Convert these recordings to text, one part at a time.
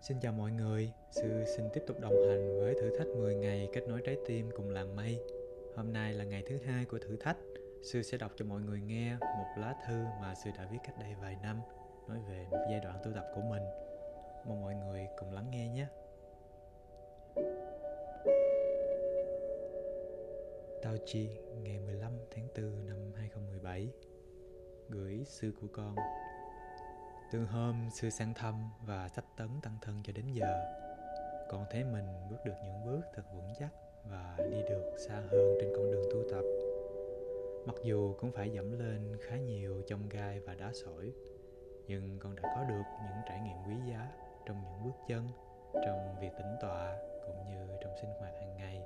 Xin chào mọi người, Sư xin tiếp tục đồng hành với thử thách 10 ngày kết nối trái tim cùng làng mây. Hôm nay là ngày thứ hai của thử thách. Sư sẽ đọc cho mọi người nghe một lá thư mà Sư đã viết cách đây vài năm nói về một giai đoạn tu tập của mình. Mong mọi người cùng lắng nghe nhé. Tao Chi, ngày 15 tháng 4 năm 2017 Gửi sư của con từ hôm sư sang thăm và sách tấn tăng thân cho đến giờ, con thấy mình bước được những bước thật vững chắc và đi được xa hơn trên con đường tu tập. Mặc dù cũng phải dẫm lên khá nhiều trong gai và đá sỏi, nhưng con đã có được những trải nghiệm quý giá trong những bước chân, trong việc tĩnh tọa cũng như trong sinh hoạt hàng ngày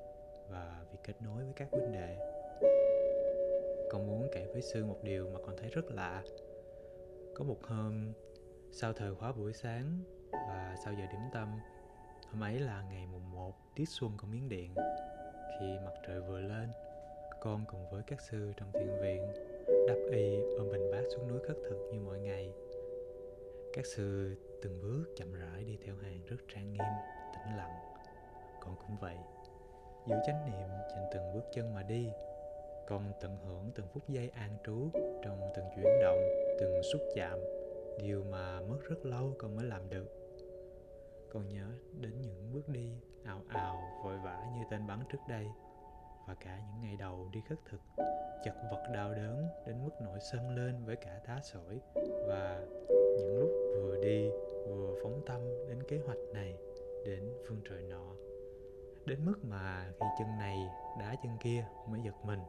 và việc kết nối với các huynh đệ. Con muốn kể với sư một điều mà con thấy rất lạ. Có một hôm sau thời khóa buổi sáng và sau giờ điểm tâm, hôm ấy là ngày mùng 1 tiết xuân của Miến Điện. Khi mặt trời vừa lên, con cùng với các sư trong thiền viện đắp y ôm bình bát xuống núi khất thực như mọi ngày. Các sư từng bước chậm rãi đi theo hàng rất trang nghiêm, tĩnh lặng. Con cũng vậy, giữ chánh niệm trên từng bước chân mà đi. Con tận hưởng từng phút giây an trú trong từng chuyển động, từng xúc chạm điều mà mất rất lâu con mới làm được. Con nhớ đến những bước đi ào ào, vội vã như tên bắn trước đây, và cả những ngày đầu đi khất thực, chật vật đau đớn đến mức nổi sân lên với cả đá sỏi, và những lúc vừa đi vừa phóng tâm đến kế hoạch này đến phương trời nọ. Đến mức mà khi chân này đá chân kia mới giật mình.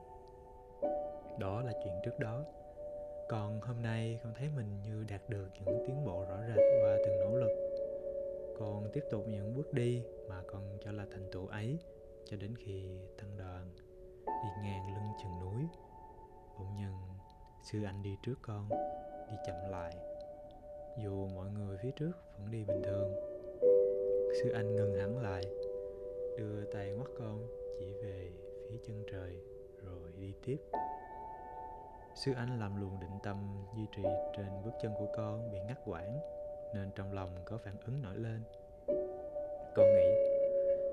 Đó là chuyện trước đó còn hôm nay con thấy mình như đạt được những tiến bộ rõ rệt qua từng nỗ lực. Con tiếp tục những bước đi mà con cho là thành tựu ấy cho đến khi tăng đoàn, đi ngang lưng chừng núi. Bỗng nhân sư anh đi trước con, đi chậm lại. Dù mọi người phía trước vẫn đi bình thường. Sư anh ngừng hẳn lại, đưa tay ngoắt con chỉ về phía chân trời, rồi đi tiếp sư anh làm luồng định tâm duy trì trên bước chân của con bị ngắt quãng, nên trong lòng có phản ứng nổi lên. Con nghĩ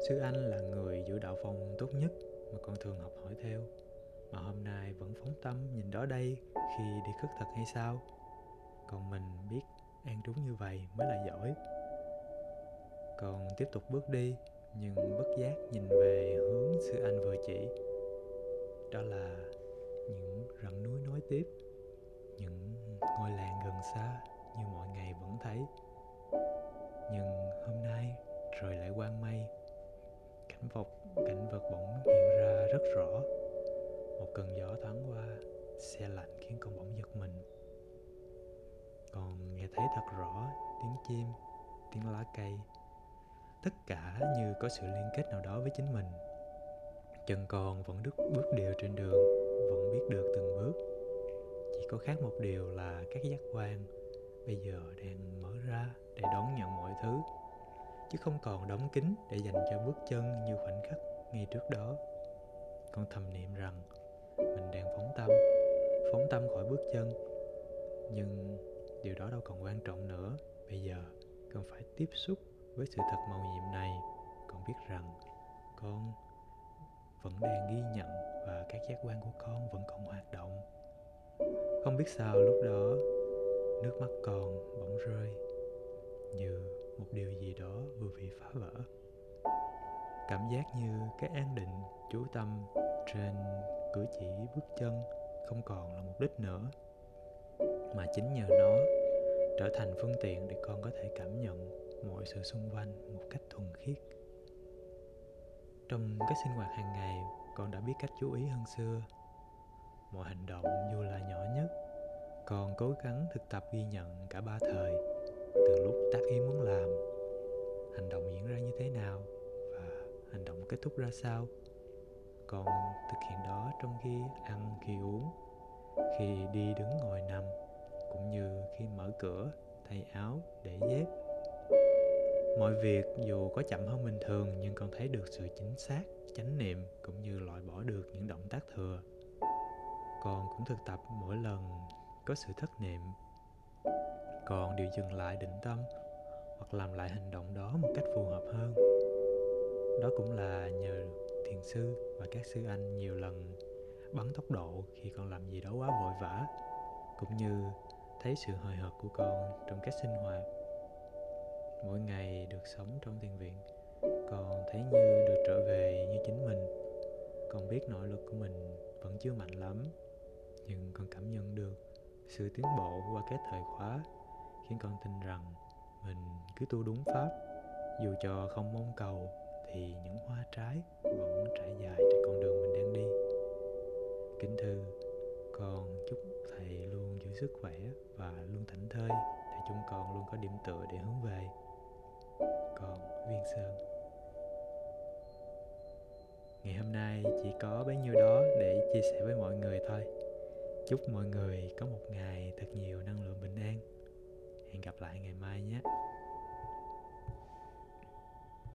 sư anh là người giữ đạo phong tốt nhất mà con thường học hỏi theo, mà hôm nay vẫn phóng tâm nhìn đó đây khi đi khất thực hay sao? Còn mình biết an trú như vậy mới là giỏi. Còn tiếp tục bước đi, nhưng bất giác nhìn về hướng sư anh vừa chỉ. Đó là tiếp. Những ngôi làng gần xa như mọi ngày vẫn thấy. Nhưng hôm nay trời lại quang mây. Cảnh vật cảnh vật bỗng hiện ra rất rõ. Một cơn gió thoáng qua, xe lạnh khiến con bỗng giật mình. Còn nghe thấy thật rõ tiếng chim, tiếng lá cây. Tất cả như có sự liên kết nào đó với chính mình. Chân con vẫn đứt bước đều trên đường, vẫn biết được có khác một điều là các giác quan bây giờ đang mở ra để đón nhận mọi thứ, chứ không còn đóng kín để dành cho bước chân như khoảnh khắc ngay trước đó. Con thầm niệm rằng mình đang phóng tâm phóng tâm khỏi bước chân. Nhưng điều đó đâu còn quan trọng nữa. Bây giờ con phải tiếp xúc với sự thật màu nhiệm này. Con biết rằng con vẫn đang ghi nhận và các giác quan của con vẫn còn hoạt động không biết sao lúc đó, nước mắt còn bỗng rơi như một điều gì đó vừa bị phá vỡ. Cảm giác như cái an định, chú tâm trên cử chỉ bước chân không còn là mục đích nữa, mà chính nhờ nó trở thành phương tiện để con có thể cảm nhận mọi sự xung quanh một cách thuần khiết. Trong cái sinh hoạt hàng ngày, con đã biết cách chú ý hơn xưa mọi hành động dù là nhỏ nhất, còn cố gắng thực tập ghi nhận cả ba thời, từ lúc tác ý muốn làm. Hành động diễn ra như thế nào và hành động kết thúc ra sao? Còn thực hiện đó trong khi ăn, khi uống, khi đi đứng ngồi nằm, cũng như khi mở cửa, thay áo để dép. Mọi việc dù có chậm hơn bình thường nhưng con thấy được sự chính xác, chánh niệm, cũng như loại bỏ được những động tác thừa con cũng thực tập mỗi lần có sự thất niệm. Con đều dừng lại định tâm hoặc làm lại hành động đó một cách phù hợp hơn. Đó cũng là nhờ thiền sư và các sư anh nhiều lần bắn tốc độ khi con làm gì đó quá vội vã, cũng như thấy sự hồi hộp của con trong cách sinh hoạt. Mỗi ngày được sống trong thiền viện, con thấy như được trở về như chính mình. Con biết nội lực của mình vẫn chưa mạnh lắm nhưng con cảm nhận được sự tiến bộ qua các thời khóa khiến con tin rằng mình cứ tu đúng pháp. Dù cho không mong cầu, thì những hoa trái vẫn trải dài trên con đường mình đang đi. Kính thư con chúc thầy luôn giữ sức khỏe và luôn thảnh thơi để chúng con luôn có điểm tựa để hướng về. Còn viên sơn. Ngày hôm nay chỉ có bấy nhiêu đó để chia sẻ với mọi người thôi chúc mọi người có một ngày thật nhiều năng lượng bình an. Hẹn gặp lại ngày mai nhé.